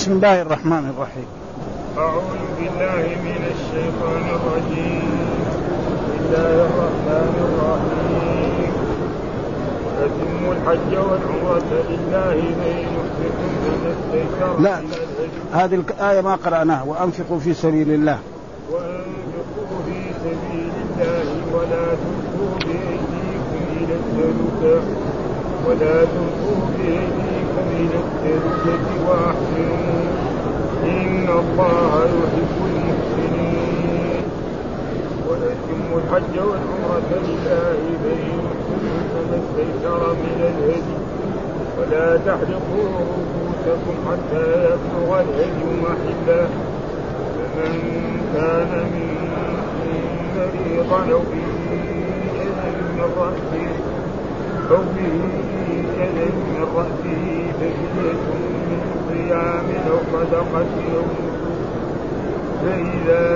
بسم الله الرحمن الرحيم. أعوذ بالله من الشيطان الرجيم. بسم الله الرحمن الرحيم. أتموا الحج والعمرة لله فإن أحسنتم فما استيسر لا هذه الآية ما قرأناها. وأنفقوا في سبيل الله. وأنفقوا في سبيل الله ولا تلقوا بأيديكم إلى التهلكة ولا تلقوا بأيديكم التهلكة وأحسنوا إن الله يحب المحسنين. وأتموا الحج والعمرة لله فإن فما استيسر من الهدي. ولا تحلقوا رؤوسكم حتى يبلغ الهدي محله فمن كان منكم مريضا أو به أذى من رأسه أو به أذى من رأسه ففدية من صيام أو صدقة فإذا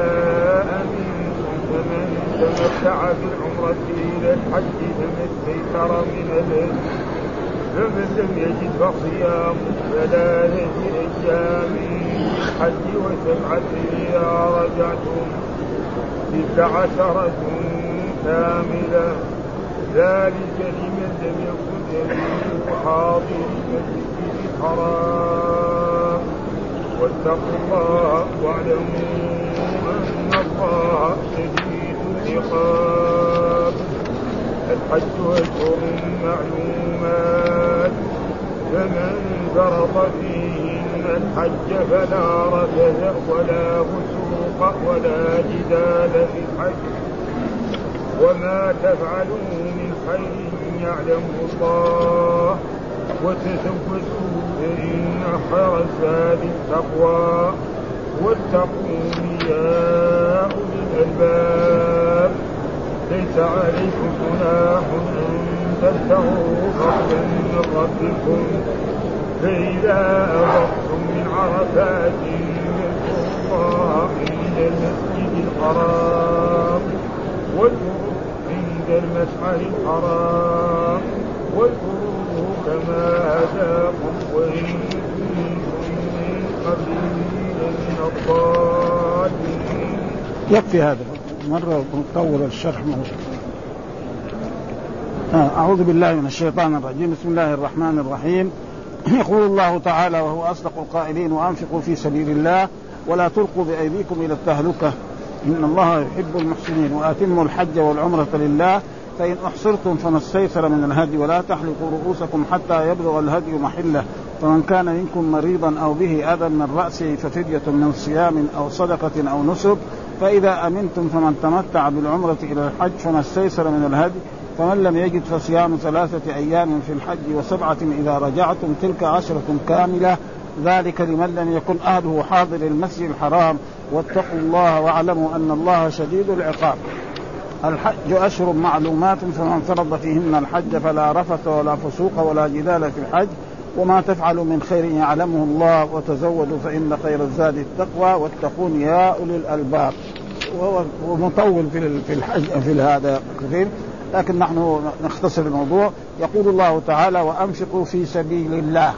أمنتم فمن تمتع بالعمرة إلى الحج فما استيسر من الهدي فمن لم يجد فصيام ثلاثة أيام الحج وسبعة إذا رجعتم تلك عشرة كاملة ذلك لمن لم يكن يمين حاضر المسجد الحرام واتقوا الله واعلموا أن الله شديد العقاب الحج أشهر معلومات فمن فرض فيهن الحج فلا رفث ولا فسوق ولا جدال في الحج وما تفعلوا من خير يعلمه الله وتزودوا فإن خير الزاد التقوى واتقون يا أولي الألباب ليس عليكم جناح أن تبتغوا فضلا من ربكم. فإذا أفضتم من عرفات فاذكروا الله عند المسجد الحرام. واذكروا المشعر الحرام واذكروه كما هداكم وإن كنتم من قبله لمن الضالين. يكفي هذا. مرة نطول الشرح أعوذ بالله من الشيطان الرجيم. بسم الله الرحمن الرحيم. يقول الله تعالى وهو أصدق القائلين وأنفقوا في سبيل الله ولا تلقوا بأيديكم إلى التهلكة. إن الله يحب المحسنين وأتموا الحج والعمرة لله فإن أحصرتم فما استيسر من الهدي ولا تحلقوا رؤوسكم حتى يبلغ الهدي محله. فمن كان منكم مريضا أو به أذى من رأسه ففدية من صيام أو صدقة أو نسك. فإذا أمنتم فمن تمتع بالعمرة إلى الحج فما استيسر من الهدي. فمن لم يجد فصيام ثلاثة أيام في الحج وسبعة إذا رجعتم تلك عشرة كاملة. ذلك لمن لم يكن أهله حاضر المسجد الحرام واتقوا الله واعلموا أن الله شديد العقاب. الحج أشهر معلومات فمن فرض فيهن الحج فلا رفث ولا فسوق ولا جدال في الحج. وما تفعل من خير يعلمه الله وتزودوا فإن خير الزاد التقوى واتقون يا أولي الألباب. ومطول في في الحج في هذا كثير لكن نحن نختصر الموضوع. يقول الله تعالى وأنفقوا في سبيل الله.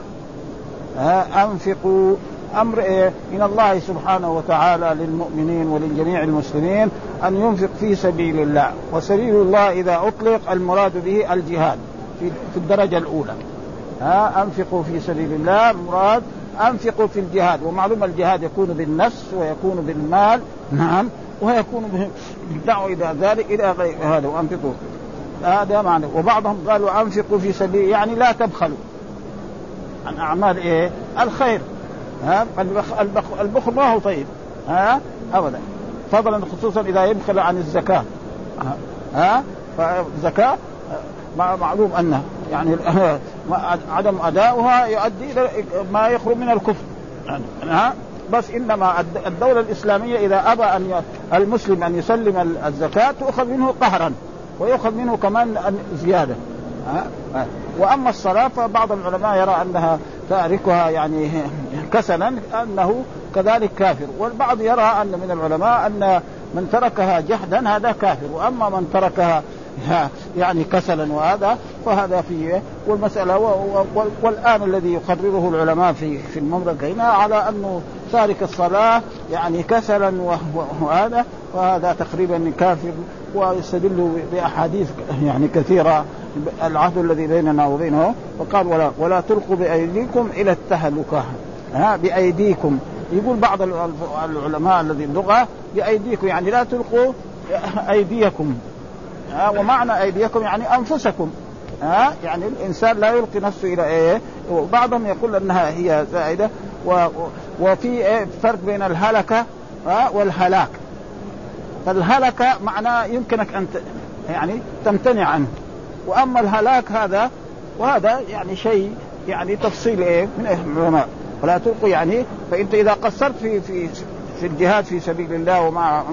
أنفقوا أمر إيه؟ من الله سبحانه وتعالى للمؤمنين ولجميع المسلمين أن ينفق في سبيل الله، وسبيل الله إذا أطلق المراد به الجهاد في في الدرجة الأولى. ها أنفقوا في سبيل الله مراد أنفقوا في الجهاد، ومعلوم الجهاد يكون بالنفس ويكون بالمال، نعم، ويكون بالدعوه إلى ذلك إلى غير هذا. وأنفقوا. هذا معنى وبعضهم قالوا أنفقوا في سبيل يعني لا تبخلوا. عن أعمال إيه؟ الخير. ها؟ البخل ما هو طيب. ها؟ أبدا. فضلا خصوصا إذا يبخل عن الزكاة. ها؟ فالزكاه معلوم أنها. يعني عدم أداؤها يؤدي إلى ما يخرج من الكفر. ها؟ بس إنما الدولة الإسلامية إذا أبى أن المسلم أن يسلم الزكاة تؤخذ منه قهرا ويؤخذ منه كمان زيادة. ها؟ وأما الصلاة فبعض العلماء يرى أنها تاركها يعني كسلا أنه كذلك كافر. والبعض يرى أن من العلماء أن من تركها جحدا هذا كافر. وأما من تركها يعني كسلا وهذا فهذا فيه والمسألة والآن الذي يقرره العلماء في في المملكه هنا على انه تارك الصلاة يعني كسلا وهذا وهذا تقريبا كافر ويستدل بأحاديث يعني كثيرة العهد الذي بيننا وبينه وقال ولا ولا تلقوا بأيديكم إلى التهلكة. ها بأيديكم. يقول بعض العلماء الذي اللغة بأيديكم يعني لا تلقوا أيديكم. ها ومعنى أيديكم يعني أنفسكم. ها يعني الإنسان لا يلقي نفسه إلى إيه؟ وبعضهم يقول إنها هي زائدة. وفي إيه؟ فرق بين الهلكة ها والهلاك. فالهلكة معناه يمكنك أن يعني تمتنع عنه. وأما الهلاك هذا وهذا يعني شيء يعني تفصيل إيه من العلماء ولا تلقوا يعني فإنت إذا قصرت في في في الجهاد في سبيل الله وما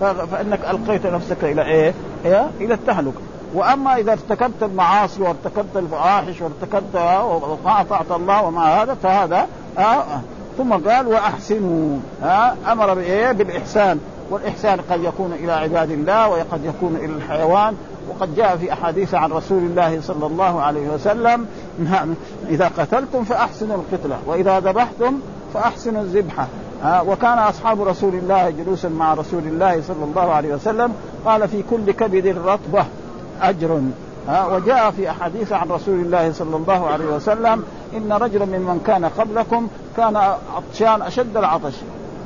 فإنك ألقيت نفسك إلى إيه؟ إيه؟ إلى التهلكه وأما إذا ارتكبت المعاصي وارتكبت الفواحش وارتكبت وما اطعت الله وما هذا فهذا آه ثم قال وأحسنوا آه أمر بإيه؟ بالإحسان والإحسان قد يكون إلى عباد الله وقد يكون إلى الحيوان. وقد جاء في أحاديث عن رسول الله صلى الله عليه وسلم إذا قتلتم فأحسنوا القتلة وإذا ذبحتم فأحسنوا الذبحه ها وكان أصحاب رسول الله جلوسا مع رسول الله صلى الله عليه وسلم قال في كل كبد رطبة أجر. ها وجاء في أحاديث عن رسول الله صلى الله عليه وسلم إن رجلا ممن كان قبلكم كان عطشان أشد العطش.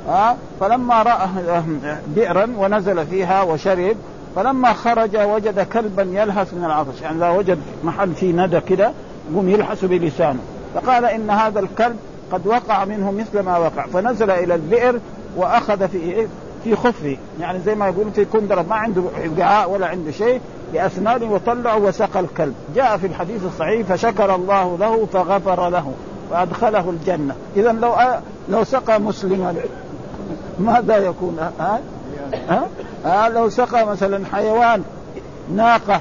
ها؟ فلما رأى بئرا ونزل فيها وشرب فلما خرج وجد كلبا يلهث من العطش. يعني إذا وجد محل فيه ندى كده يقوم يلحس بلسانه. فقال إن هذا الكلب قد وقع منه مثل ما وقع. فنزل إلى البئر وأخذ في إيه؟ في خفه. يعني زي ما يقولون في كندرة ما عنده وعاء ولا عنده شيء باسنانه وطلع وسقى الكلب. جاء في الحديث الصحيح فشكر الله له فغفر له وأدخله الجنة. اذا لو لو سقى مسلما ماذا يكون؟ ها؟ ها؟ ها؟ لو سقى مثلا حيوان ناقة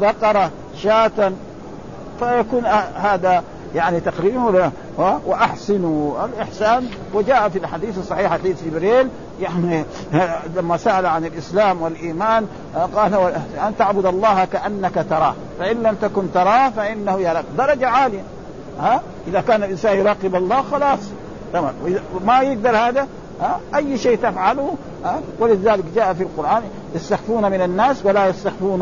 بقرة شاة فيكون هذا يعني تقريبا وأحسنوا الإحسان. وجاء في الحديث الصحيح حديث جبريل يعني لما سأل عن الإسلام والإيمان قال أن تعبد الله كأنك تراه فإن لم تكن تراه فإنه يراك. درجة عالية. ها؟ إذا كان الإنسان يراقب الله خلاص. تمام. ما يقدر هذا؟ أي شيء تفعله ولذلك جاء في القرآن يستخفون من الناس ولا يستخفون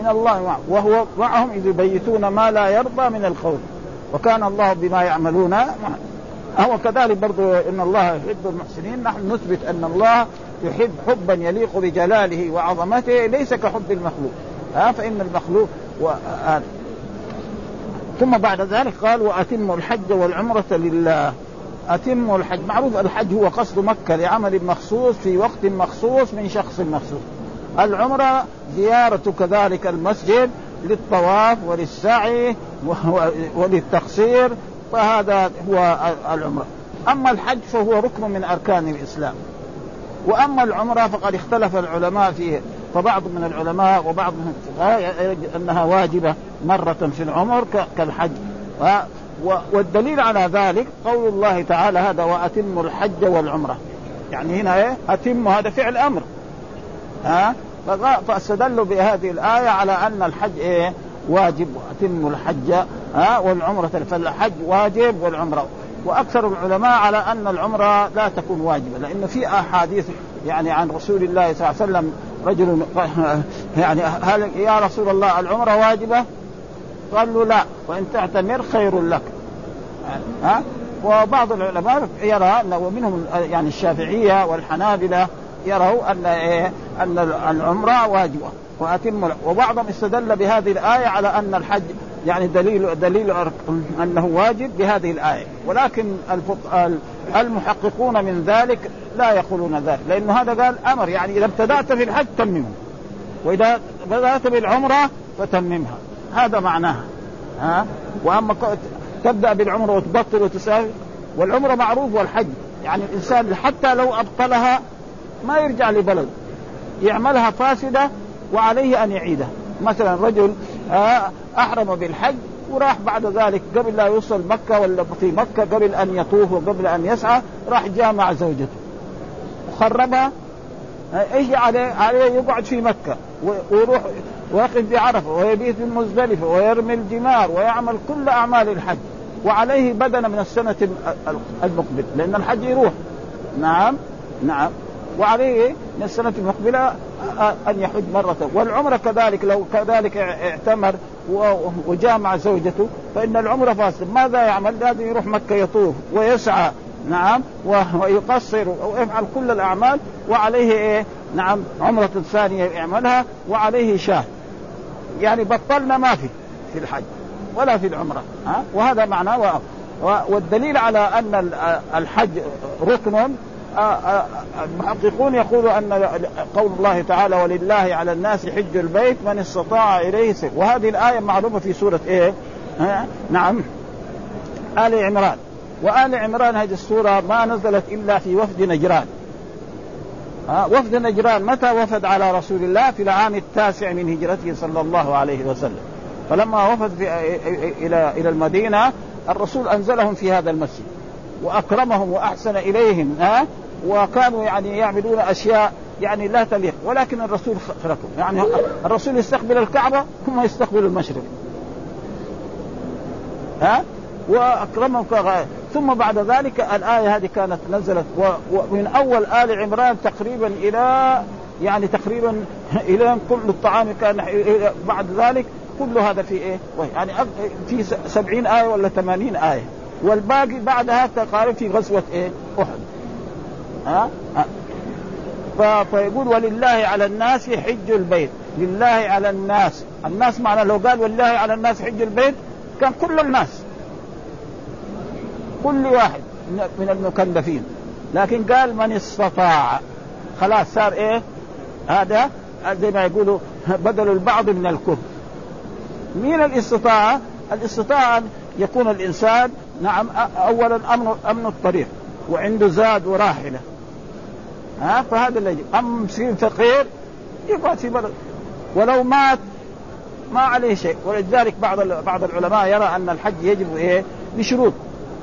من الله معه وهو معهم إذ يبيتون ما لا يرضى من القول وكان الله بما يعملون هو كذلك برضو إن الله يحب المحسنين. نحن نثبت أن الله يحب حبا يليق بجلاله وعظمته ليس كحب المخلوق. ها؟ فإن المخلوق و... ثم بعد ذلك قال وأتموا الحج والعمرة لله. اتموا الحج. معروف الحج هو قصد مكة لعمل مخصوص في وقت مخصوص من شخص مخصوص. العمرة زيارة كذلك المسجد للطواف وللسعي وللتقصير فهذا هو العمرة. أما الحج فهو ركن من أركان الإسلام. وأما العمرة فقد اختلف العلماء فيه فبعض من العلماء وبعض من أنها واجبة مرة في العمر كالحج. والدليل على ذلك قول الله تعالى هذا وأتم الحج والعمرة. يعني هنا إيه؟ أتم هذا فعل أمر. ها؟ فاستدلوا بهذه الآية على أن الحج إيه؟ واجب وأتم الحج ها؟ والعمرة فالحج واجب والعمرة. وأكثر العلماء على أن العمرة لا تكون واجبة لأن في أحاديث يعني عن رسول الله صلى الله عليه وسلم رجل يعني هل يا رسول الله العمرة واجبة؟ قال له لا وإن تعتمر خير لك. ها؟ وبعض العلماء يرى أن ومنهم يعني الشافعية والحنابلة يروا أن إيه؟ أن العمرة واجبة وأتم وبعضهم استدل بهذه الآية على أن الحج يعني دليل دليل أنه واجب بهذه الآية. ولكن المحققون من ذلك لا يقولون ذلك لأنه هذا قال أمر يعني إذا ابتدأت في الحج تممه وإذا بدأت بالعمرة فتممها. هذا معناها ها؟ وأما تبدأ بالعمرة وتبطل وتسافر والعمرة معروف والحج. يعني الإنسان حتى لو أبطلها ما يرجع لبلد. يعملها فاسدة وعليه أن يعيدها. مثلا رجل آه، أحرم بالحج وراح بعد ذلك قبل لا يوصل مكة ولا في مكة قبل أن يطوف وقبل أن يسعى راح جامع زوجته. وخربها آه، إيش عليه؟ عليه يقعد في مكة ويروح ويقف بعرفة ويبيت بمزدلفه ويرمي الجمار ويعمل كل أعمال الحج. وعليه بدن من السنة المقبل لأن الحج يروح. نعم نعم. وعليه من السنة المقبلة أن يحج مرة. والعمرة كذلك لو كذلك اعتمر وجامع زوجته فإن العمرة فاسد ماذا يعمل؟ لازم يروح مكة يطوف ويسعى. نعم ويقصر ويفعل كل الأعمال. وعليه إيه؟ نعم عمرة ثانية يعملها. وعليه شاه يعني بطلنا ما في في الحج ولا في العمرة ها؟ وهذا معناه والدليل على أن الحج ركن المحققون يقولوا أن قول الله تعالى ولله على الناس حج البيت من استطاع إليه سبيل. وهذه الآية معروفة في سورة إيه؟ ها؟ نعم. آل عمران. وآل عمران هذه السورة ما نزلت إلا في وفد نجران. ها وفد نجران. متى وفد على رسول الله في العام التاسع من هجرته صلى الله عليه وسلم؟ فلما وفد في إلى إلى المدينة الرسول أنزلهم في هذا المسجد وأكرمهم وأحسن إليهم ها وكانوا يعني يعملون أشياء يعني لا تليق. ولكن الرسول خلقهم. يعني الرسول يستقبل الكعبة ثم يستقبل المشرق. ها؟ وأكرمهم ثم بعد ذلك الآية هذه كانت نزلت ومن أول آل عمران تقريبا إلى يعني تقريبا إلى كل الطعام كان بعد ذلك كل هذا في إيه؟ يعني في سبعين آية ولا ثمانين آية والباقي بعدها تقارب في غزوة إيه؟ أحد ها أه؟ فيقول ولله على الناس حج البيت لله على الناس الناس معنى لو قال ولله على الناس حج البيت كان كل الناس كل واحد من المكلفين. لكن قال من استطاع. خلاص صار إيه؟ هذا زي ما يقولوا بدل البعض من الكل مين الاستطاعة الاستطاعة أن يكون الإنسان نعم أولا أمن, أمن الطريق وعنده زاد وراحلة. ها؟ فهذا اللي يجب. أما مسكين فقير؟ يقعد في بلد ولو مات ما عليه شيء. ولذلك بعض بعض العلماء يرى أن الحج يجب إيه؟ بشروط.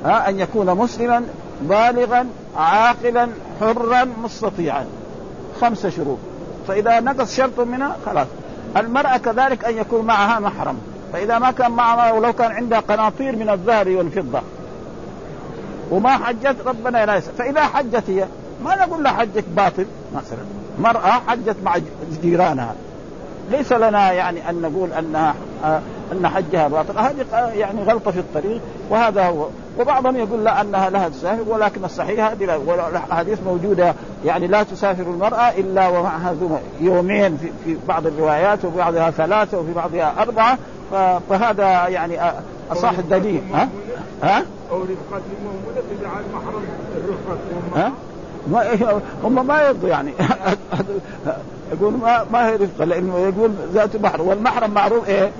ها أن يكون مسلما بالغا عاقلا حرا مستطيعا. خمسه شروط. فإذا نقص شرط منها خلاص. المرأة كذلك أن يكون معها محرم. فإذا ما كان معها ولو كان عندها قناطير من الذهب والفضة. وما حجت ربنا لا يسأل. فإذا حجت هي ما نقول لها حجك باطل. مثلا مرأة حجت مع جيرانها. ليس لنا يعني أن نقول أنها آه، أن حجها باطل. هذه يعني غلطة في الطريق وهذا هو. وبعضهم يقول لا أنها لها تسافر ولكن الصحيح هذه الاحاديث موجودة. يعني لا تسافر المرأة إلا ومعها يومين في, في بعض الروايات وفي بعضها ثلاثة وفي بعضها أربعة. فهذا يعني أصح الدليل. ها؟ ها؟ أو رفقه تجعل محرم الرفقه ها؟ ما هم ما يرضوا يعني. يقول ما ما هي رفقة لأنه يقول ذات محرم والمحرم معروف إيه؟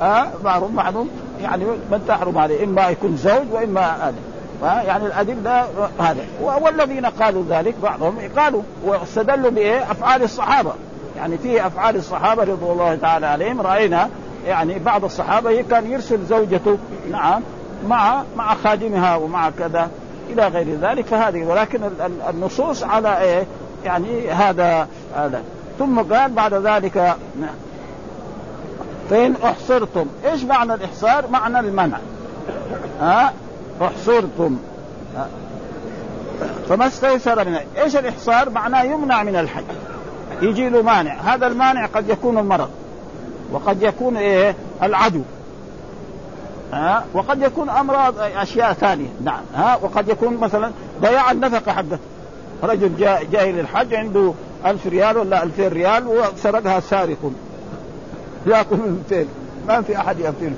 ها؟ معروف معروف يعني من تحرم عليه إما يكون زوج وإما هذا يعني الادله هذا والذين قالوا ذلك بعضهم قالوا واستدلوا بإيه؟ أفعال الصحابة يعني في أفعال الصحابة رضي الله تعالى عليهم رأينا يعني بعض الصحابة كان يرسل زوجته نعم مع مع خادمها ومع كذا إلى غير ذلك فهذه ولكن النصوص على إيه؟ يعني هذا هذا ثم قال بعد ذلك فإن أحصرتم. إيش معنى الإحصار؟ معنى المنع. ها؟ أحصرتم. فما استيسر من إيش الإحصار؟ معناه يمنع من الحج. يجي له مانع، هذا المانع قد يكون المرض. وقد يكون إيه؟ العدو. ها؟ وقد يكون أمراض أشياء ثانية. نعم. ها؟ وقد يكون مثلا ضياع النفقة حقته. رجل جاء جاي للحج عنده ألف ريال ولا ألفين ريال وسرقها سارق. ياكل من 200 ما في أحد يقتله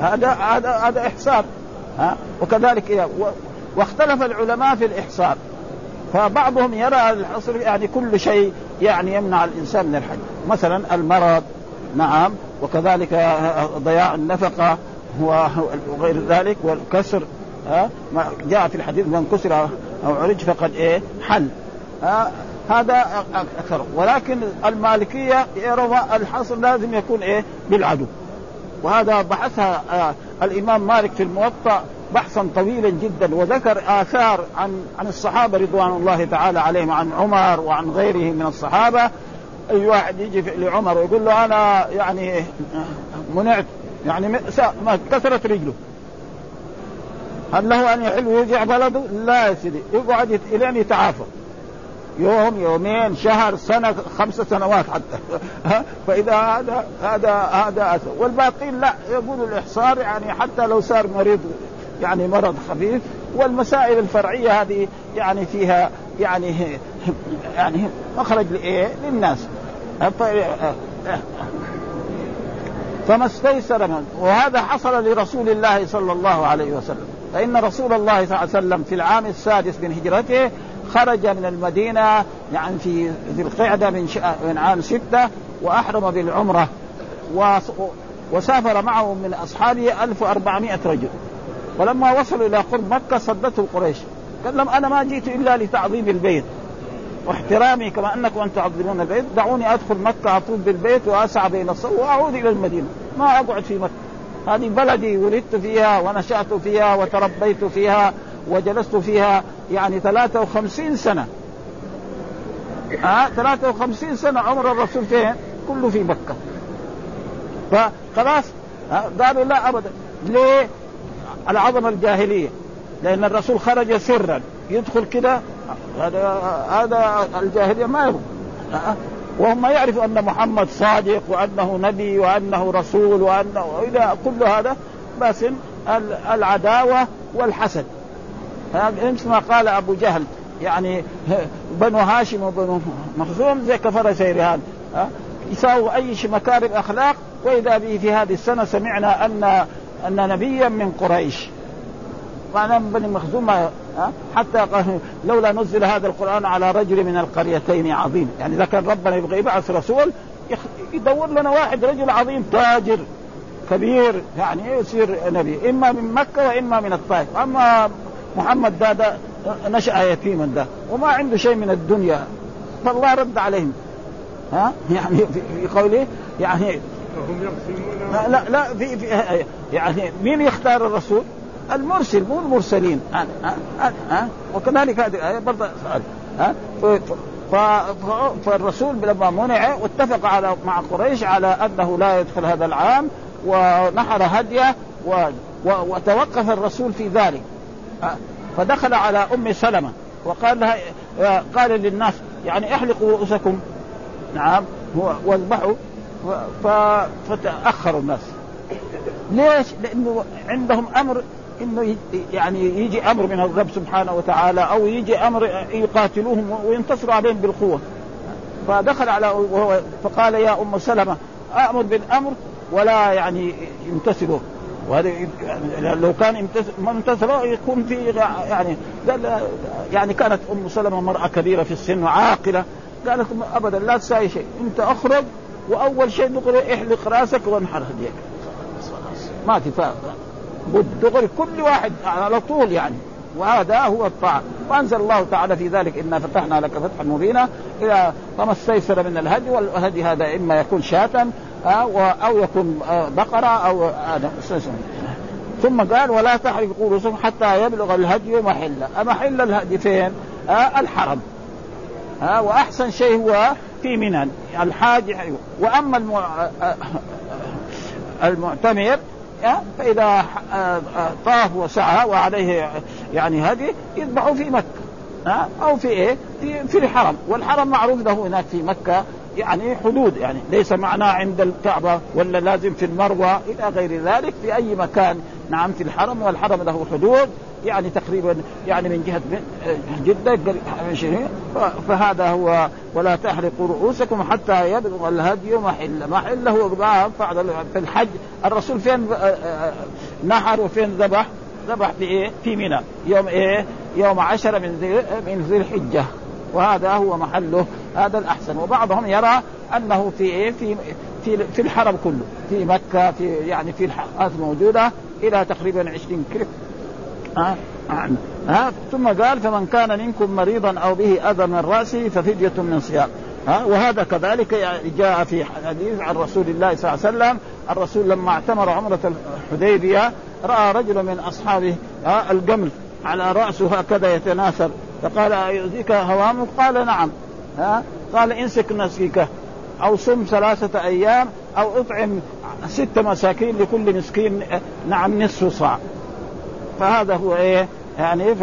هذا هذا هذا احصار ها؟ وكذلك إيه؟ واختلف العلماء في الاحصار فبعضهم يرى الحصر يعني كل شيء يعني يمنع الإنسان من الحج. مثلا المرض. نعم. وكذلك ضياع النفقة. وغير ذلك. والكسر. ها؟ جاء في الحديث من كسر أو عرج فقد إيه؟ حل. ها؟ هذا أكثر. ولكن المالكية يرون الحصر لازم يكون إيه؟ بالعدو. وهذا بحثها آه الإمام مالك في الموطأ بحثا طويلا جدا وذكر آثار عن عن الصحابة رضوان الله تعالى عليهم عن عمر وعن غيرهم من الصحابة. أي واحد يجي لعمر ويقول له أنا يعني منعت يعني ما كسرت رجله. هل له أن يحل ويرجع بلده؟ لا يا سيدي. يقعد إلين يتعافى. يوم يومين شهر سنة خمس سنوات حتى. فإذا هذا هذا هذا أسر. والباقين لا يقول الإحصار يعني حتى لو صار مريض يعني مرض خفيف والمسائل الفرعية هذه يعني فيها يعني يعني مخرج لإيه؟ للناس. فما استيسر من وهذا حصل لرسول الله صلى الله عليه وسلم. فإن رسول الله صلى الله عليه وسلم في العام السادس من هجرته خرج من المدينة يعني في ذي القعدة من, من عام ستة وأحرم بالعمرة. وسافر معه من أصحابه 1400 رجل. ولما وصلوا إلى قرب مكة صدته قريش. قال لهم أنا ما جئت إلا لتعظيم البيت. واحترامي كما أنكم أن تعظمون البيت. دعوني أدخل مكة أطوف بالبيت وأسعى بين الصف وأعود إلى المدينة. ما أقعد في مكة. هذه بلدي ولدت فيها ونشأت فيها وتربيت فيها. وجلست فيها يعني 53 سنة. ها آه 53 سنة عمر الرسول فين؟ كله في مكة. فخلاص قالوا لا أبدا. ليه؟ العظمة الجاهلية. لأن الرسول خرج سرا. يدخل كده هذا هذا الجاهلية ما يبغى وهم يعرفوا أن محمد صادق وأنه نبي وأنه رسول وأنه إلى كل هذا بس العداوة والحسد. مثل ما قال أبو جهل. يعني بنو هاشم وبنو مخزوم زي كفر سيرهان يساووا أي شيء مكارم أخلاق. وإذا به في هذه السنة سمعنا ان أن نبيا من قريش. معناه بني مخزوم حتى لولا نزل هذا القرآن على رجل من القريتين عظيم. يعني إذا كان ربنا يبغى يبعث رسول يدور لنا واحد رجل عظيم تاجر كبير يعني يصير نبي. إما من مكة وإما من الطائف. أما محمد ده, ده نشأ يتيما ده وما عنده شيء من الدنيا فالله رد عليهم. ها؟ يعني في قوله يعني لا لا, لا في, في يعني مين يختار الرسول؟ المرسل مو المرسلين. ها ها ها وكذلك هذه الآية برضه سؤال. ها؟ فالرسول لما منع واتفق على مع قريش على أنه لا يدخل هذا العام ونحر هديه و وتوقف الرسول في ذلك. فدخل على أم سلمة وقال لها قال للناس يعني احلقوا رؤوسكم. نعم واذبحوا. فتأخروا الناس. ليش؟ لأنه عندهم أمر إنه يعني يجي أمر من الرب سبحانه وتعالى أو يجي أمر يقاتلوهم وينتصروا عليهم بالقوة. فدخل على وهو فقال يا أم سلمة أمر بالأمر ولا يعني يمتثلوا وهذا يعني لو كان منتصر يكون في يعني قال يعني كانت أم سلمة امراه كبيرة في السن وعاقلة. قالت أبدا لا تساوي شيء. أنت أخرج وأول شيء دغري احلق رأسك وانحر هديك ما في بالدغري كل واحد على طول يعني. وهذا هو الطاعة. وأنزل الله تعالى في ذلك إنا فتحنا لك فتحا مبينا. إذا فما استيسر من الهدي والهدي هذا إما يكون شاة أو يكون بقرة أو ثم قال ولا تحرقوا رؤوسكم حتى يبلغ الهدي محلة. محل الهدي فين؟ آه الحرم. آه وأحسن شيء هو في منى. الحاج وأما المعتمر فإذا طاف وسعى وعليه يعني هدي يذبحوا في مكة. أو في إيه؟ في الحرم. والحرم معروف له هناك في مكة يعني حدود يعني ليس معناه عند الكعبة ولا لازم في المروة إلى غير ذلك في أي مكان. نعم في الحرم والحرم له حدود يعني تقريبا يعني من جهة جدة فهذا هو ولا تحرقوا رؤوسكم حتى يبلغ الهدي محل. محله في الحج. الرسول فين نحر وفين ذبح؟ ذبح في إيه؟ في منى. يوم إيه؟ يوم عشرة من ذي من ذي الحجة. وهذا هو محله هذا الأحسن. وبعضهم يرى أنه في إيه؟ في في في الحرم كله في مكة في يعني في الحلقات موجودة إلى تقريبا 20 كيلو. ها ها ثم قال فمن كان منكم مريضا أو به أذى من رأسه ففدية من صيام. ها وهذا كذلك يعني جاء في حديث عن رسول الله صلى الله عليه وسلم. الرسول لما اعتمر عمرة الحديبية رأى رجل من أصحابه ها الجمل على رأسه هكذا يتناثر. فقال يؤذيك هوامك؟ قال نعم. ها؟ قال امسك نسيك أو صم ثلاثة أيام أو أطعم ست مساكين لكل مسكين نعم نصف صاع. فهذا هو إيه؟ يعني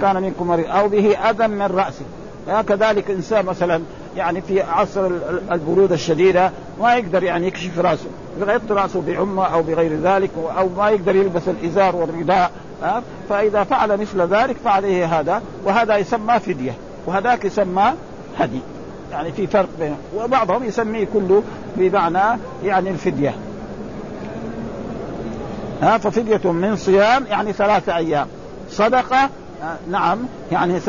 كان منكم مريض. أو به أذى من رأسه. كذلك إنسان مثلا يعني في عصر البرودة الشديدة ما يقدر يعني يكشف رأسه. يغطي رأسه بعمة أو بغير ذلك أو ما يقدر يلبس الإزار والرداء. فإذا فعل مثل ذلك فعليه هذا وهذا يسمى فدية وهذاك يسمى هدي. يعني في فرق بينهم وبعضهم يسميه كله بمعنى يعني الفدية. ها ففدية من صيام يعني ثلاثة أيام. صدقة نعم يعني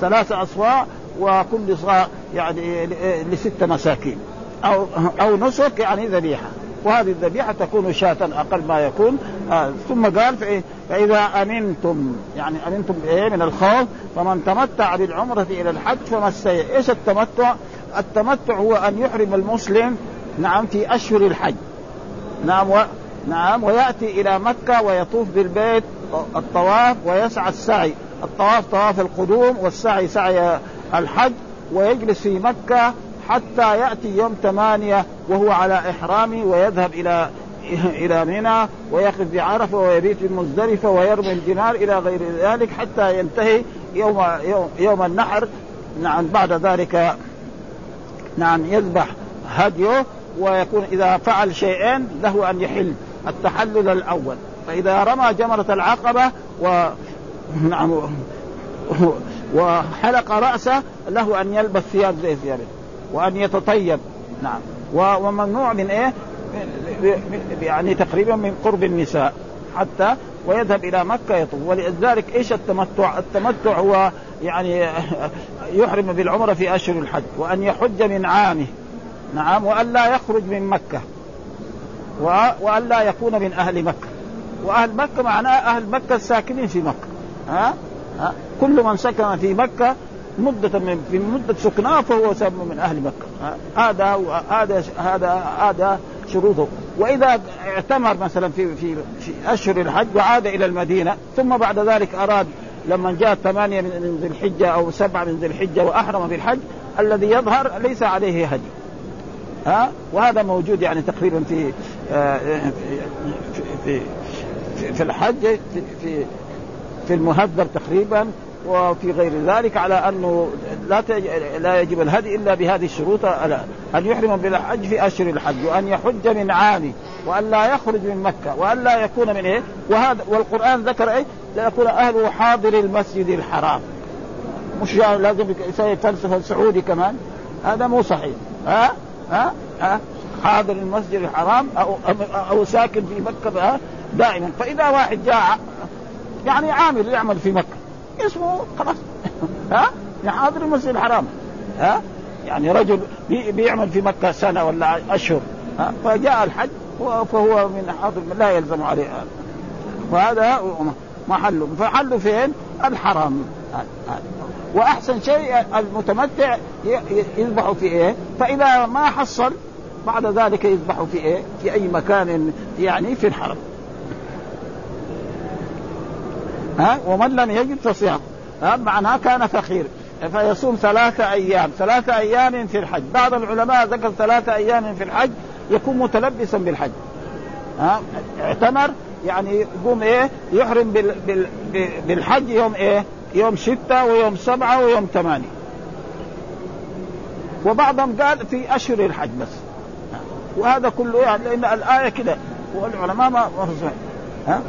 ثلاثة أصواع وكل صاع يعني لست مساكين. أو أو نسك يعني ذبيحة. وهذه الذبيحة تكون شاة أقل ما يكون آه ثم قال فإذا أمنتم يعني أمنتم إيه من الخوف فمن تمتع بالعمرة إلى الحج فما السيء. إيش التمتع؟ التمتع هو أن يحرم المسلم نعم في أشهر الحج. نعم و... نعم ويأتي إلى مكة ويطوف بالبيت الطواف ويسعى السعي. الطواف طواف القدوم والسعي سعي الحج ويجلس في مكة حتى يأتي يوم ثمانية وهو على إحرامه ويذهب إلى إلى منى ويقف بعرفة ويبيت بمزدلفة ويرمي الجمار إلى غير ذلك حتى ينتهي يوم يوم, يوم النحر. نعم بعد ذلك نعم يذبح هديه ويكون إذا فعل شيئين له أن يحل التحلل الأول. فإذا رمى جمرة العقبة و نعم وحلق رأسه له أن يلبس ثياب زي ثيابه وأن يتطيب. نعم وممنوع من إيه؟ يعني تقريبا من قرب النساء حتى ويذهب إلى مكة يطوف. ولذلك إيش التمتع؟ التمتع هو يعني يحرم بالعمرة في أشهر الحج وأن يحج من عامه. نعم وأن لا يخرج من مكة. وأن لا يكون من أهل مكة. وأهل مكة معناه أهل مكة الساكنين في مكة. ها؟ ها؟ كل من سكن في مكة مدة من في مدة سكناه فهو من أهل مكة. هذا هذا هذا هذا شروطه. وإذا اعتمر مثلا في في في أشهر الحج وعاد إلى المدينة ثم بعد ذلك أراد لما جاء ثمانية من ذي الحجة أو سبعة من ذي الحجة وأحرم بالحج الذي يظهر ليس عليه هدي. ها؟ وهذا موجود يعني تقريبا في آه، في في, في الحج في, في في المهذب تقريبا وفي غير ذلك على أنه لا لا يجب الهدي إلا بهذه الشروط أن يحرم بالحج في أشهر الحج وأن يحج من عامه وأن لا يخرج من مكة وأن لا يكون من إيه؟ وهذا والقرآن ذكر إيه؟ لا يكون أهله حاضر المسجد الحرام. مش لازم يسوي فلسفه سعودي كمان. هذا مو صحيح. ها؟ ها؟ ها؟ حاضر المسجد الحرام أو أو ساكن في مكة دائما. فإذا واحد جاء يعني عامل يعمل في مكة. اسمه خلاص. ها؟ يعني حاضر المسجد الحرام. ها؟ يعني رجل بيعمل في مكة سنة ولا أشهر. ها؟ فجاء الحج فهو من حاضر لا يلزم عليه. وهذا محله فحله فين؟ الحرم وأحسن شيء المتمتع يذبح في إيه؟ فإذا ما حصل بعد ذلك يذبح في إيه؟ في أي مكان يعني في الحرم. ها؟ ومن لم يجد فصيام. ها؟ معناه كان فقير. فيصوم ثلاثة أيام. ثلاثة أيام في الحج. بعض العلماء ذكر ثلاثة أيام في الحج يكون متلبسا بالحج. ها؟ اعتمر يعني يقوم إيه؟ يحرم بال بال بالحج يوم إيه؟ يوم ستة ويوم سبعة ويوم ثمانية. وبعضهم قال في أشهر الحج بس. وهذا كله يعني لأن الآية كده. والعلماء ما ها؟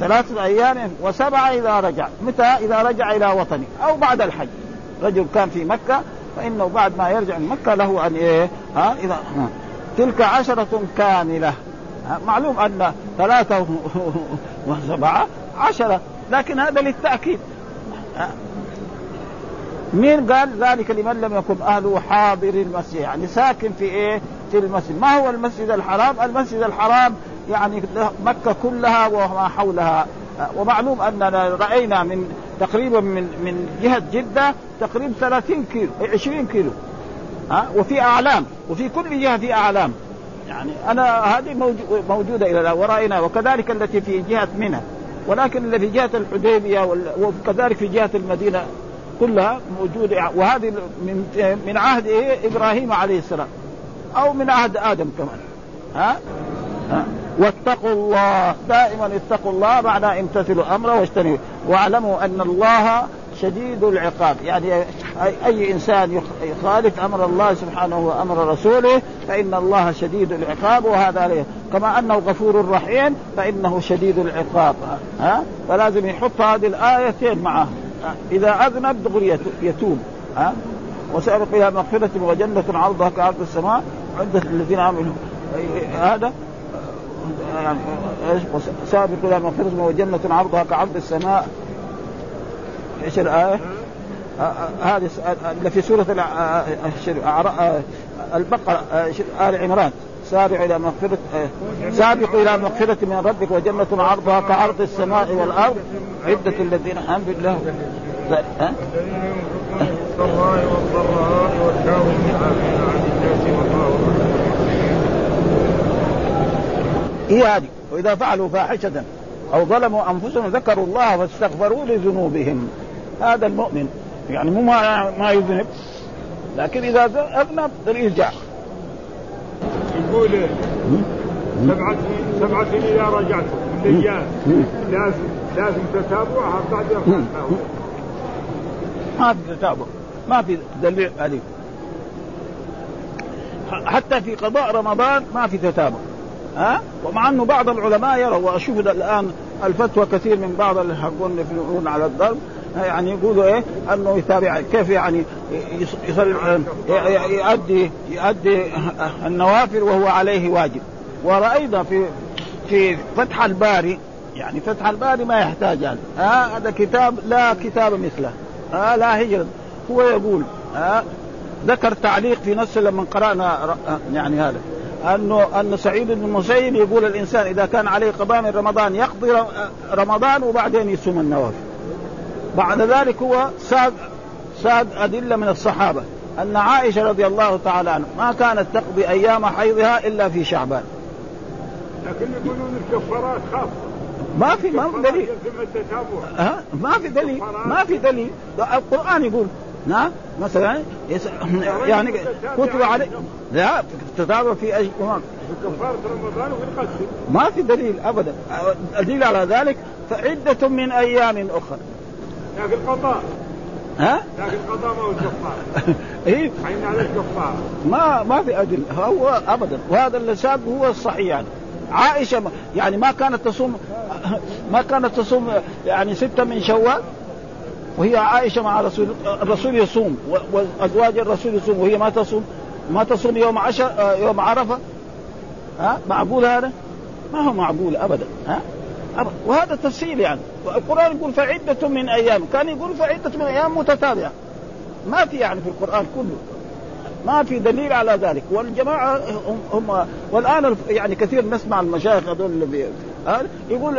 ثلاثة أيام وسبعة إذا رجع. متى؟ إذا رجع إلى وطنه. أو بعد الحج. رجل كان في مكة فإنه بعد ما يرجع من مكة له أن إيه؟ ها إذا ها. تلك عشرة كاملة. معلوم أن ثلاثة وسبعة عشرة لكن هذا للتأكيد. مين قال ذلك لمن لم يكن أهله حاضر المسجد؟ يعني ساكن في إيه؟ في المسجد. ما هو المسجد الحرام؟ المسجد الحرام يعني مكة كلها وما حولها. ومعلوم أننا رأينا من تقريبا من من جهة جدة تقريبا 30 كيلو 20 كيلو. ها؟ وفي أعلام وفي كل جهة في أعلام. يعني أنا هذه موجودة إلى الآن ورأينا وكذلك التي في جهة منى. ولكن اللي في جهة الحديبية وكذلك في جهة المدينة كلها موجودة. وهذه من من عهد إيه؟ إبراهيم عليه السلام أو من عهد آدم كمان. ها, ها؟ واتقوا الله. دائما اتقوا الله معنى امتثلوا أمره واجتنبوا واعلموا أن الله شديد العقاب. يعني اي إنسان يخالف أمر الله سبحانه وأمر رسوله فإن الله شديد العقاب وهذا عليه. كما أنه غفور رحيم فإنه شديد العقاب. ها؟ فلازم يحط هذه الآيتين معه. إذا أذنب دغري يتوب. ها؟ وسابق إلى مغفرة وجنة عرضها كعرض السماء. عدة الذين عملوا هذا سابق إلى مغفرة وجنة عرضها كعرض السماء. إيش الآية؟ هذه اللي في سورة البقرة آل عمران. سارع إلى مغفرة سابقوا إلى مغفرة من ربك وجنة عرضها كعرض السماء والأرض. عدة الذين آمنوا بالله. ها؟ الضراء والضراء والكاظمين عن الناس والله هي هذه. وإذا فعلوا فاحشة أو ظلموا أنفسهم ذكروا الله فاستغفروا لذنوبهم. هذا المؤمن يعني مو ما, ما يذنب لكن إذا أذنب يرجع يقول سبعة سبعة إذا رجعت. من لازم لازم تتابعها بعد ما في تتابع. ما في دليل عليه. حتى في قضاء رمضان ما في تتابع. ها؟ ومع أنه بعض العلماء يروا وأشوف الآن الفتوى كثير من بعض اللي حقون يفلحون على الضرب يعني يقولوا إيه؟ أنه يتابع كيف يعني يصلي يؤدي يؤدي النوافل وهو عليه واجب. ورأينا في في فتح الباري يعني فتح الباري ما يحتاج يعني آه هذا كتاب لا كتاب مثله. آه لا هجرة. هو يقول آه ذكر تعليق في نص لما قرأنا يعني هذا. أنه أن سعيد بن المسيب يقول الإنسان إذا كان عليه قضاء من رمضان يقضي رمضان وبعدين يصوم النوافل. بعد ذلك هو ساد ساد أدلة من الصحابة. أن عائشة رضي الله تعالى عنها ما كانت تقضي أيام حيضها إلا في شعبان. لكن يقولون الكفارات خاصة. ما في ما في دليل. ها؟ ما في دليل. ما في دليل. القرآن يقول نعم مثلا يعني كتب عليه لا تتابع في أي كفارة رمضان ما في دليل أبدا. الدليل على ذلك فعدة من أيام أخرى. لكن القضاء. ها؟ لكن القضاء ما هو الكفار إيه؟ حين على الكفار ما ما في أجل هو ابدا. وهذا اللي ساب هو الصحيح يعني. عائشة يعني ما كانت تصوم ما كانت تصوم يعني ستة من شوال؟ وهي عائشة مع رسول الرسول يصوم وأزواج الرسول يصوم وهي ما تصوم. ما تصوم يوم عشر يوم عرفة. ها؟ معقول هذا؟ ما هو معقول ابدا. ها؟ وهذا تفصيل يعني. القرآن يقول فعدة من أيام. كان يقول فعدة من أيام متتابعة. ما في يعني في القرآن كله. ما في دليل على ذلك. والجماعة هم, هم والآن يعني كثير نسمع المشايخ هذول اللي يقول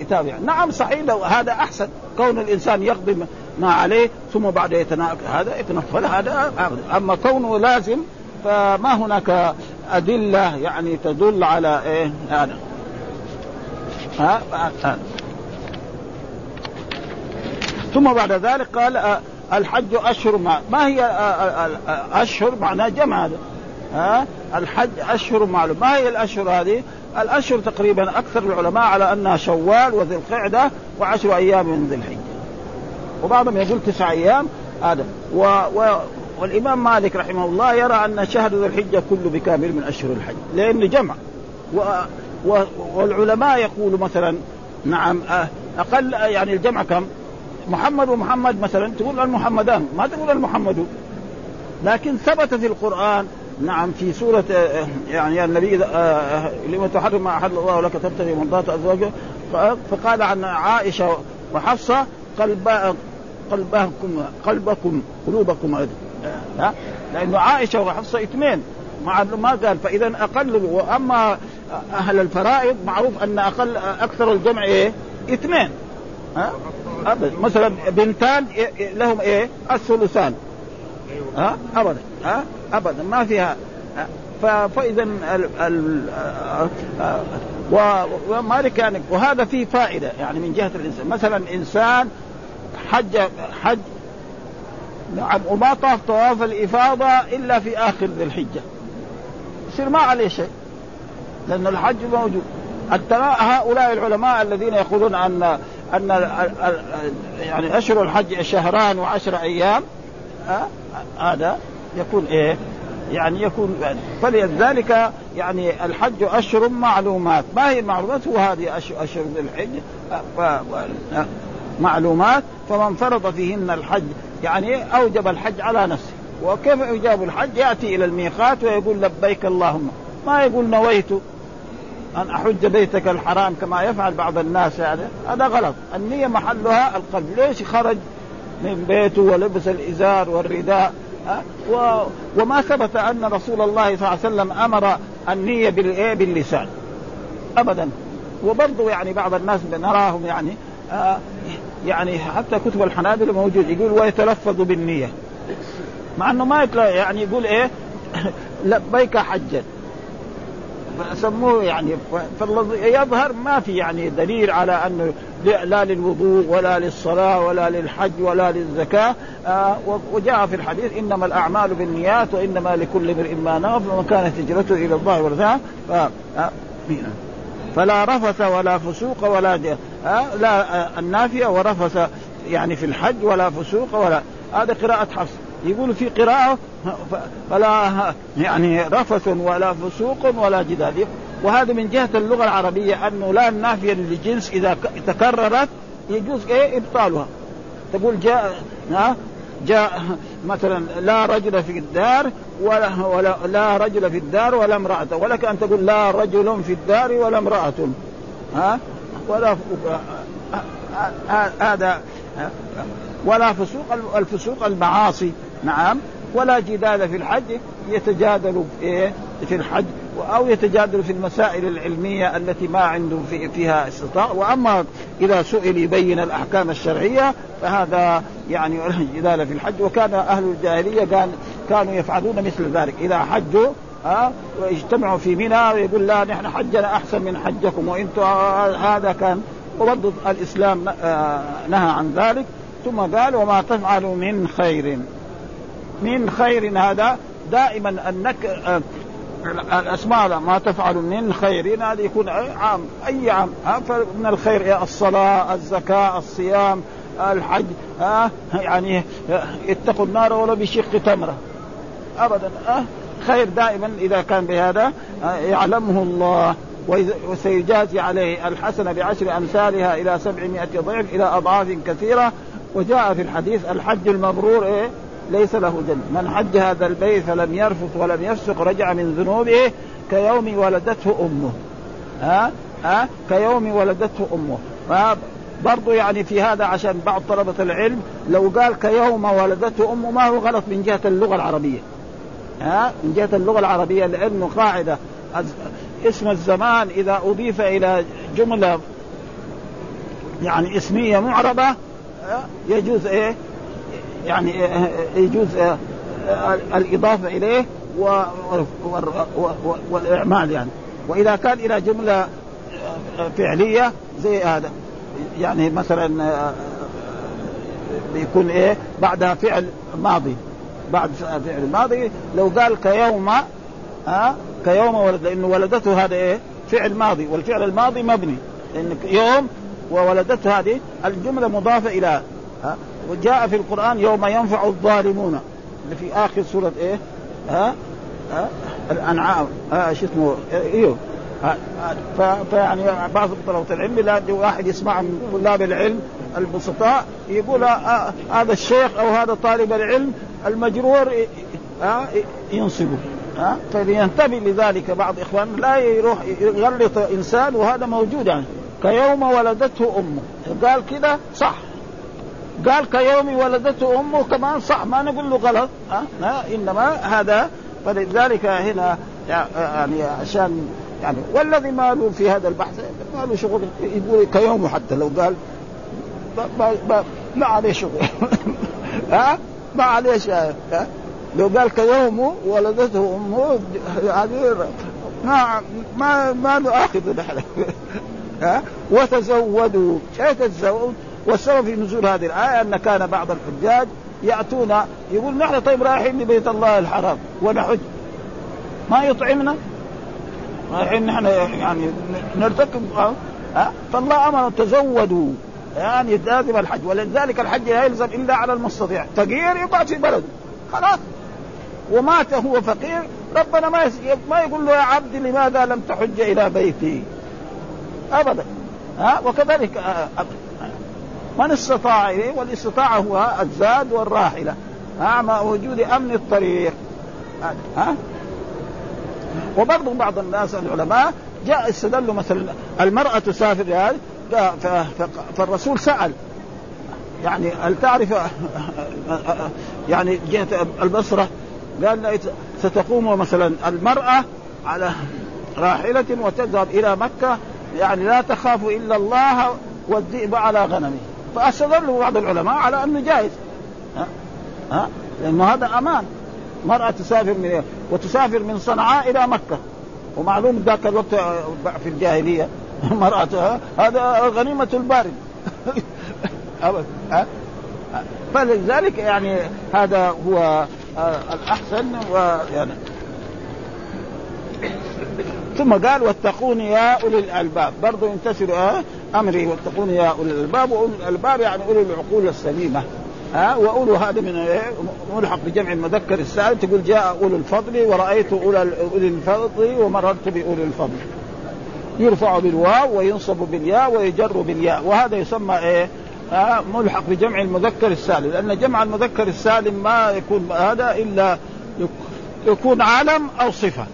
يتابع. نعم صحيح لو هذا أحسن. كون الإنسان يقضي ما عليه ثم بعد يتناقض هذا يتنفل هذا أما كونه لازم فما هناك أدلة يعني تدل على إيه؟ هذا. ها؟ ثم بعد ذلك قال آه، الحج أشهر ما, ما هي آه، آه، أشهر؟ معناه جمع هذا. ها؟ الحج أشهر معلوم. ما هي الأشهر هذه؟ الأشهر تقريبا أكثر العلماء على أنها شوال وذي القعدة وعشر أيام من ذي الحجة. وبعضهم يقول تسع أيام. هذا و, و والإمام مالك رحمه الله يرى أن شهر ذي الحجة كله بكامل من أشهر الحج لأن جمع. و والعلماء يقولوا مثلا نعم آه، أقل يعني الجمع كم؟ محمد ومحمد مثلا تقول المحمدان ما تقول المحمد. لكن ثبت في القرآن نعم في سورة آه، يعني النبي آه، لما تحرم ما أحل الله لك تبتغي مرضات أزواجه فقال عن عائشة وحفصة قلب قلبكم قلبكم قلوبكم ها؟ لأنه عائشة وحفصة اثنين. مع ما قال فإذا أقل وأما أهل الفرائض معروف أن أقل أكثر الجمع إيه؟ اثنين. ها؟ ابدا. مثلا بنتان لهم إيه؟ الثلثان. ها؟ ابدا. ها؟ أبدا ما فيها. فاذا ال ال ومالك يعني وهذا فيه فائدة يعني من جهة الإنسان. مثلا إنسان حج حج نعم وما طاف طواف الإفاضة إلا في آخر ذي الحجة. يصير ما عليه شيء لأن الحج موجود. هؤلاء العلماء الذين يقولون ان أن يعني أشهر الحج شهران وعشر أيام هذا يكون إيه؟ يعني يكون فلذلك يعني الحج أشهر معلومات، ما هي المعلومات؟ هو هذه أشهر الحج. معلومات. فمن فرض فيهن الحج يعني أوجب الحج على نفسه، وكيف يجاب الحج؟ يأتي إلى الميقات ويقول لبيك اللهم، ما يقول نويت أن أحج بيتك الحرام كما يفعل بعض الناس يعني. هذا غلط، النية محلها القلب، ليش خرج من بيته ولبس الإزار والرداء؟ وما ثبت أن رسول الله صلى الله عليه وسلم أمر النية بالإيه باللسان. ابدا. وبرضه يعني بعض الناس نراهم يعني آه يعني حتى كتب الحنابلة موجود يقول ويتلفظ بالنية. مع إنه ما يعني يقول إيه؟ لبيك حجا. فسموه يعني يظهر ما في يعني دليل على أنه لا للوضوء ولا للصلاة ولا للحج ولا للزكاة. آه وجاء في الحديث إنما الأعمال بالنيات وإنما لكل امرئ ما نوى فمن كانت هجرته إلى الله ورضاه آه فلا رفث ولا فسوق ولا. آه لا آه النافية ورفث يعني في الحج ولا فسوق ولا. هذا قراءة حفص. يقول في قراءة فلا يعني رفث ولا فسوق ولا جدال وهذا من جهة اللغة العربية أنه لا نافية للجنس إذا تكررت يجوز إيه إبطالها تقول جاء ها جاء مثلا لا رجل في الدار ولا, ولا لا رجل في الدار ولا امرأة ولك أن تقول لا رجل في الدار ولا امرأة ها ولا هذا ولا فسوق الفسوق المعاصي نعم. ولا جدال في الحج يتجادل في إيه؟ في الحج أو يتجادل في المسائل العلمية التي ما عنده في فيها استطاع. وأما إذا سئل يبين الأحكام الشرعية فهذا يعني جدال في الحج. وكان أهل الجاهلية كان كانوا يفعلون مثل ذلك. إذا حجوا ها ويجتمعوا في منى ويقول لا نحن حجنا أحسن من حجكم وأنتم هذا كان وبرضه الإسلام نهى عن ذلك. ثم قال وما تفعل من خير. من خير هذا دائما النك الأسماء ما تفعل من خير هذا يكون عام أي عام فمن الخير الصلاة الزكاة الصيام الحج ها يعني اتقوا النار ولو بشق تمرة. ابدا أه خير دائما إذا كان بهذا يعلمه الله. وسيجازي عليه الحسنة بعشر أمثالها إلى سبعمائة ضعف إلى أضعاف كثيرة. وجاء في الحديث الحج المبرور إيه؟ ليس له جنة. من حج هذا البيت فلم يرفث ولم يفسق رجع من ذنوبه كيوم ولدته أمه. ها؟ ها؟ كيوم ولدته أمه. برضو يعني في هذا عشان بعض طلبة العلم لو قال كيوم ولدته أمه ما هو غلط من جهة اللغة العربية. ها؟ من جهة اللغة العربية لأنه قاعدة. اسم الزمان إذا أضيف إلى جملة يعني اسمية معربة يجوز إيه؟ يعني يجوز الإضافة إليه والإعمال يعني. وإذا كان إلى جملة فعلية زي هذا. يعني مثلا بيكون إيه بعدها فعل ماضي. بعد فعل ماضي لو قال كيوم ها؟ كيوم ولد لأنه ولدته هذا إيه فعل ماضي. والفعل الماضي مبني. لأن يوم وولدته هذه الجملة مضافة إلى ها وجاء في القرآن يوم ينفع الظالمون. اللي في آخر سورة إيه؟ ها؟ ها؟ الأنعام. ها شو اسمه؟ أيوه فيعني بعض طلبة العلم لا واحد يسمع من طلاب العلم البسطاء يقول هذا الشيخ أو هذا طالب العلم المجرور ينصبه. ها؟ فلينتبه لذلك بعض إخوان لا يروح يغلط إنسان وهذا موجود يعني. كيوم ولدته أمه. قال كذا صح. قال كيوم ولدته أمه كمان صح ما نقول له غلط. ها؟ إنما هذا فلذلك هنا يعني عشان يعني والذي ما له في هذا البحث ما له شغل يقول كيوم حتى لو قال ما, عليه شغل. ها؟ ما عليه شيء. لو قال كيوم ولدته أمه هذه ما ما ما نؤاخذ نحن. ها؟ وتزودوا. إيش تتزود والسبب في نزول هذه الآية أن كان بعض الحجاج يأتون يقول نحن طيب رايحين لبيت الله الحرام ونحج. ما يطعمنا؟ رايحين نحن يعني نرتكب ها؟ فالله أمر تزودوا يعني لازم الحج. ولذلك الحج لا يلزم إلا على المستطيع. فقير يقعد في بلده خلاص. ومات هو فقير ربنا ما ما يقول له يا عبدي لماذا لم تحج إلى بيتي؟ ابدا. ها؟ وكذلك من استطاع إليه؟ والاستطاعة هو الزاد والراحلة. مع وجود أمن الطريق. ها؟ وبرضه بعض الناس العلماء جاء استدلوا مثلا المرأة تسافر فالرسول سأل. يعني هل تعرف يعني جهة البصرة؟ قال ستقوم مثلا المرأة على راحلة وتذهب إلى مكة. يعني لا تخاف إلا الله والذئب على غنمه. فاستدلوا بعض العلماء على أنه جائز ها؟ ها؟ لأنه هذا أمان. مرأة تسافر من وتسافر من صنعاء إلى مكة. ومعلوم ذاك الوقت في الجاهلية مرأة هذا غنيمة البارد. أبدا فلذلك يعني هذا هو الأحسن. ويعني ثم قال واتقوني يا أولي الألباب. برضو ينتشر امري واتقوني يا أولي الألباب الألباب يعني أولي العقول السليمة. ها؟ وأولو هذا من إيه؟ ملحق بجمع المذكر السالم تقول جاء أولو الفضل ورأيت أولي الفضل ومررت بأولي الفضل. يرفع بالواو وينصب بالياء ويجر بالياء. وهذا يسمى إيه؟ آه ملحق بجمع المذكر السالم. لأن جمع المذكر السالم ما يكون هذا إلا يكون علم أو صفة.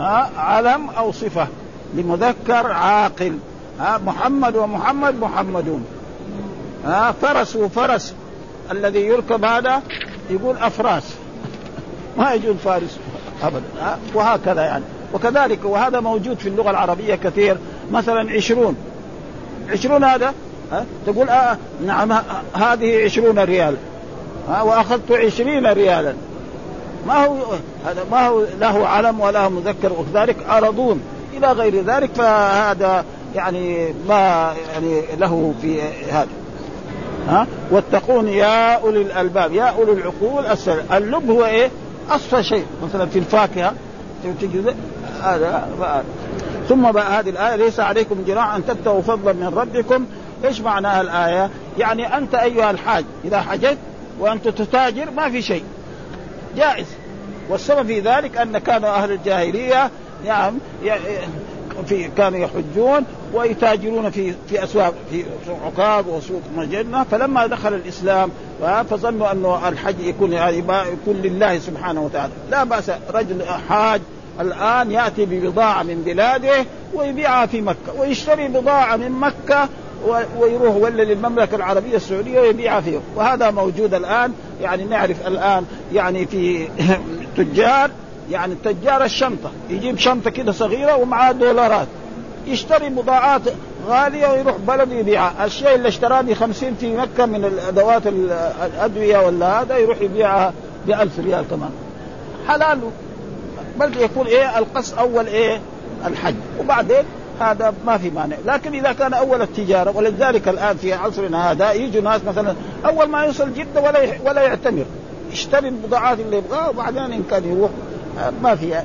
آه علم أو صفة. لمذكر عاقل. آه محمد ومحمد محمدون. آه فرس وفرس. الذي يركب هذا يقول أفراس. ما يجوز فارس ابدا آه وهكذا يعني. وكذلك وهذا موجود في اللغة العربية كثير. مثلا عشرون. عشرون هذا ها تقول آه نعم هذه عشرون ريال. ها وأخذت عشرين ريالا. ما هو هذا ما هو له علم ولا مذكر. وكذلك أرضون إلى غير ذلك فهذا يعني ما يعني له في هذا. ها؟ واتقون يا أولي الألباب يا أولي العقول السلام اللب هو إيه؟ اصفى شيء. مثلا في الفاكهة هذا ثم هذه الآية ليس عليكم جناح أن تبتغوا فضلا من ربكم. إيش معناها الآية؟ يعني أنت أيها الحاج إذا حجت وأنت تتاجر ما في شيء. جائز. والسبب في ذلك أن كان أهل الجاهلية نعم في كانوا يحجون ويتاجرون في في أسواق في عقاب وسوق مجنة فلما دخل الإسلام فظنوا انه الحج يكون يعني يكون لله سبحانه وتعالى. لا بأس رجل حاج الآن يأتي ببضاعة من بلاده ويبيعها في مكة ويشتري بضاعة من مكة ويروح ولا للمملكة العربية السعودية ويبيعها فيه. وهذا موجود الآن يعني نعرف الآن يعني في تجار يعني التجار الشنطه يجيب شنطه كده صغيرة ومعاه دولارات. يشتري بضاعات غالية ويروح بلده يبيعها، الشيء اللي اشتراه ب 50 في مكة من الأدوات الأدوية ولا هذا يروح يبيعها ب 1000 ريال كمان. حلال. بل يكون إيه؟ القص أول إيه؟ الحج. وبعدين هذا ما في مانع. لكن إذا كان أول التجارة ولذلك الآن في عصرنا هذا يجوا ناس مثلا أول ما يوصل جدة ولا ولا يعتمر يشتري البضاعات اللي يبغاها وبعدين إن كان يروح ما فيها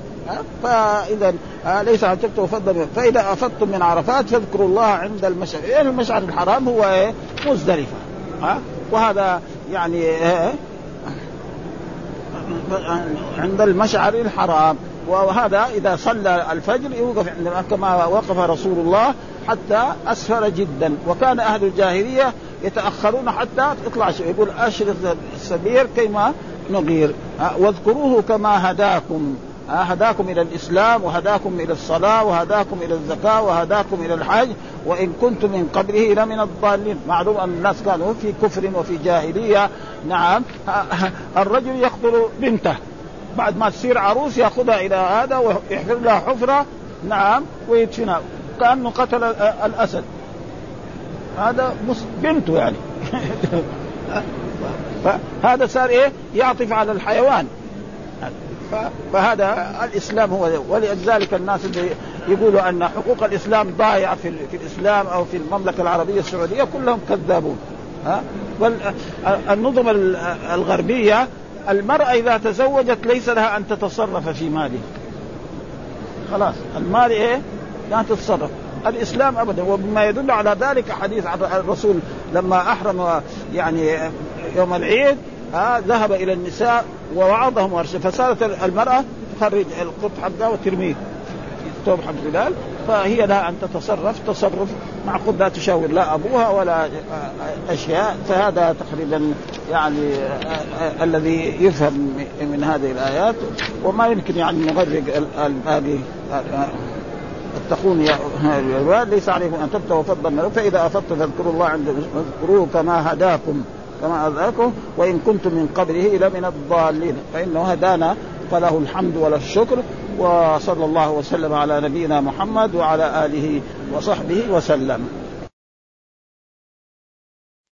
فإذا ليس تكتب فضل فإذا افضتم من عرفات فاذكروا الله عند المشعر. يعني المشعر الحرام هو إيه؟ مزدلفة ها؟ وهذا يعني إيه؟ عند المشعر الحرام. وهذا إذا صلى الفجر يوقف عند كما وقف رسول الله حتى أسفر جدا. وكان أهل الجاهلية يتأخرون حتى يطلع شيء. يقول أشرف السبير كيما نغير. واذكروه كما هداكم. هداكم إلى الإسلام وهداكم إلى الصلاة وهداكم إلى الزكاة وهداكم إلى الحج. وإن كنتم من قبله لمن الضالين. معلوم أن الناس كانوا في كفر وفي جاهلية. نعم. الرجل يقتل بنته. بعد ما تصير عروس يأخذها إلى هذا ويحفر لها حفرة. نعم. ويدفنها. كأنه قتل الأسد. هذا بنته يعني. فهذا صار إيه؟ يعطف على الحيوان. فهذا الإسلام هو ولذلك الناس اللي يقولوا أن حقوق الإسلام ضايعة في, في الإسلام أو في المملكة العربية السعودية كلهم كذابون. ها؟ والنظم الغربية المرأة إذا تزوجت ليس لها أن تتصرف في ماله خلاص المال إيه؟ لا تتصرف. الإسلام ابدا. وبما يدل على ذلك حديث الرسول لما أحرم يعني يوم العيد ها ذهب إلى النساء ووعظهم ورشه فصارت المرأة تخرج القط حقها وترميه ثوب حق بلال. فهي لها أن تتصرف تصرف معقول لا تشاور لا أبوها ولا أشياء. فهذا تقريبا يعني الذي يفهم من هذه الآيات. وما يمكن يعني نغرق هذه الولاد ليس عليكم أن تبتغوا فضلا فإذا أفضتم فاذكروا الله عند اذكروه كما هداكم كما هداكم وإن كنتم من قبله لمن الضالين. فإنه هدانا فله الحمد وله الشكر وصلى الله وسلم على نبينا محمد وعلى آله وصحبه وسلم.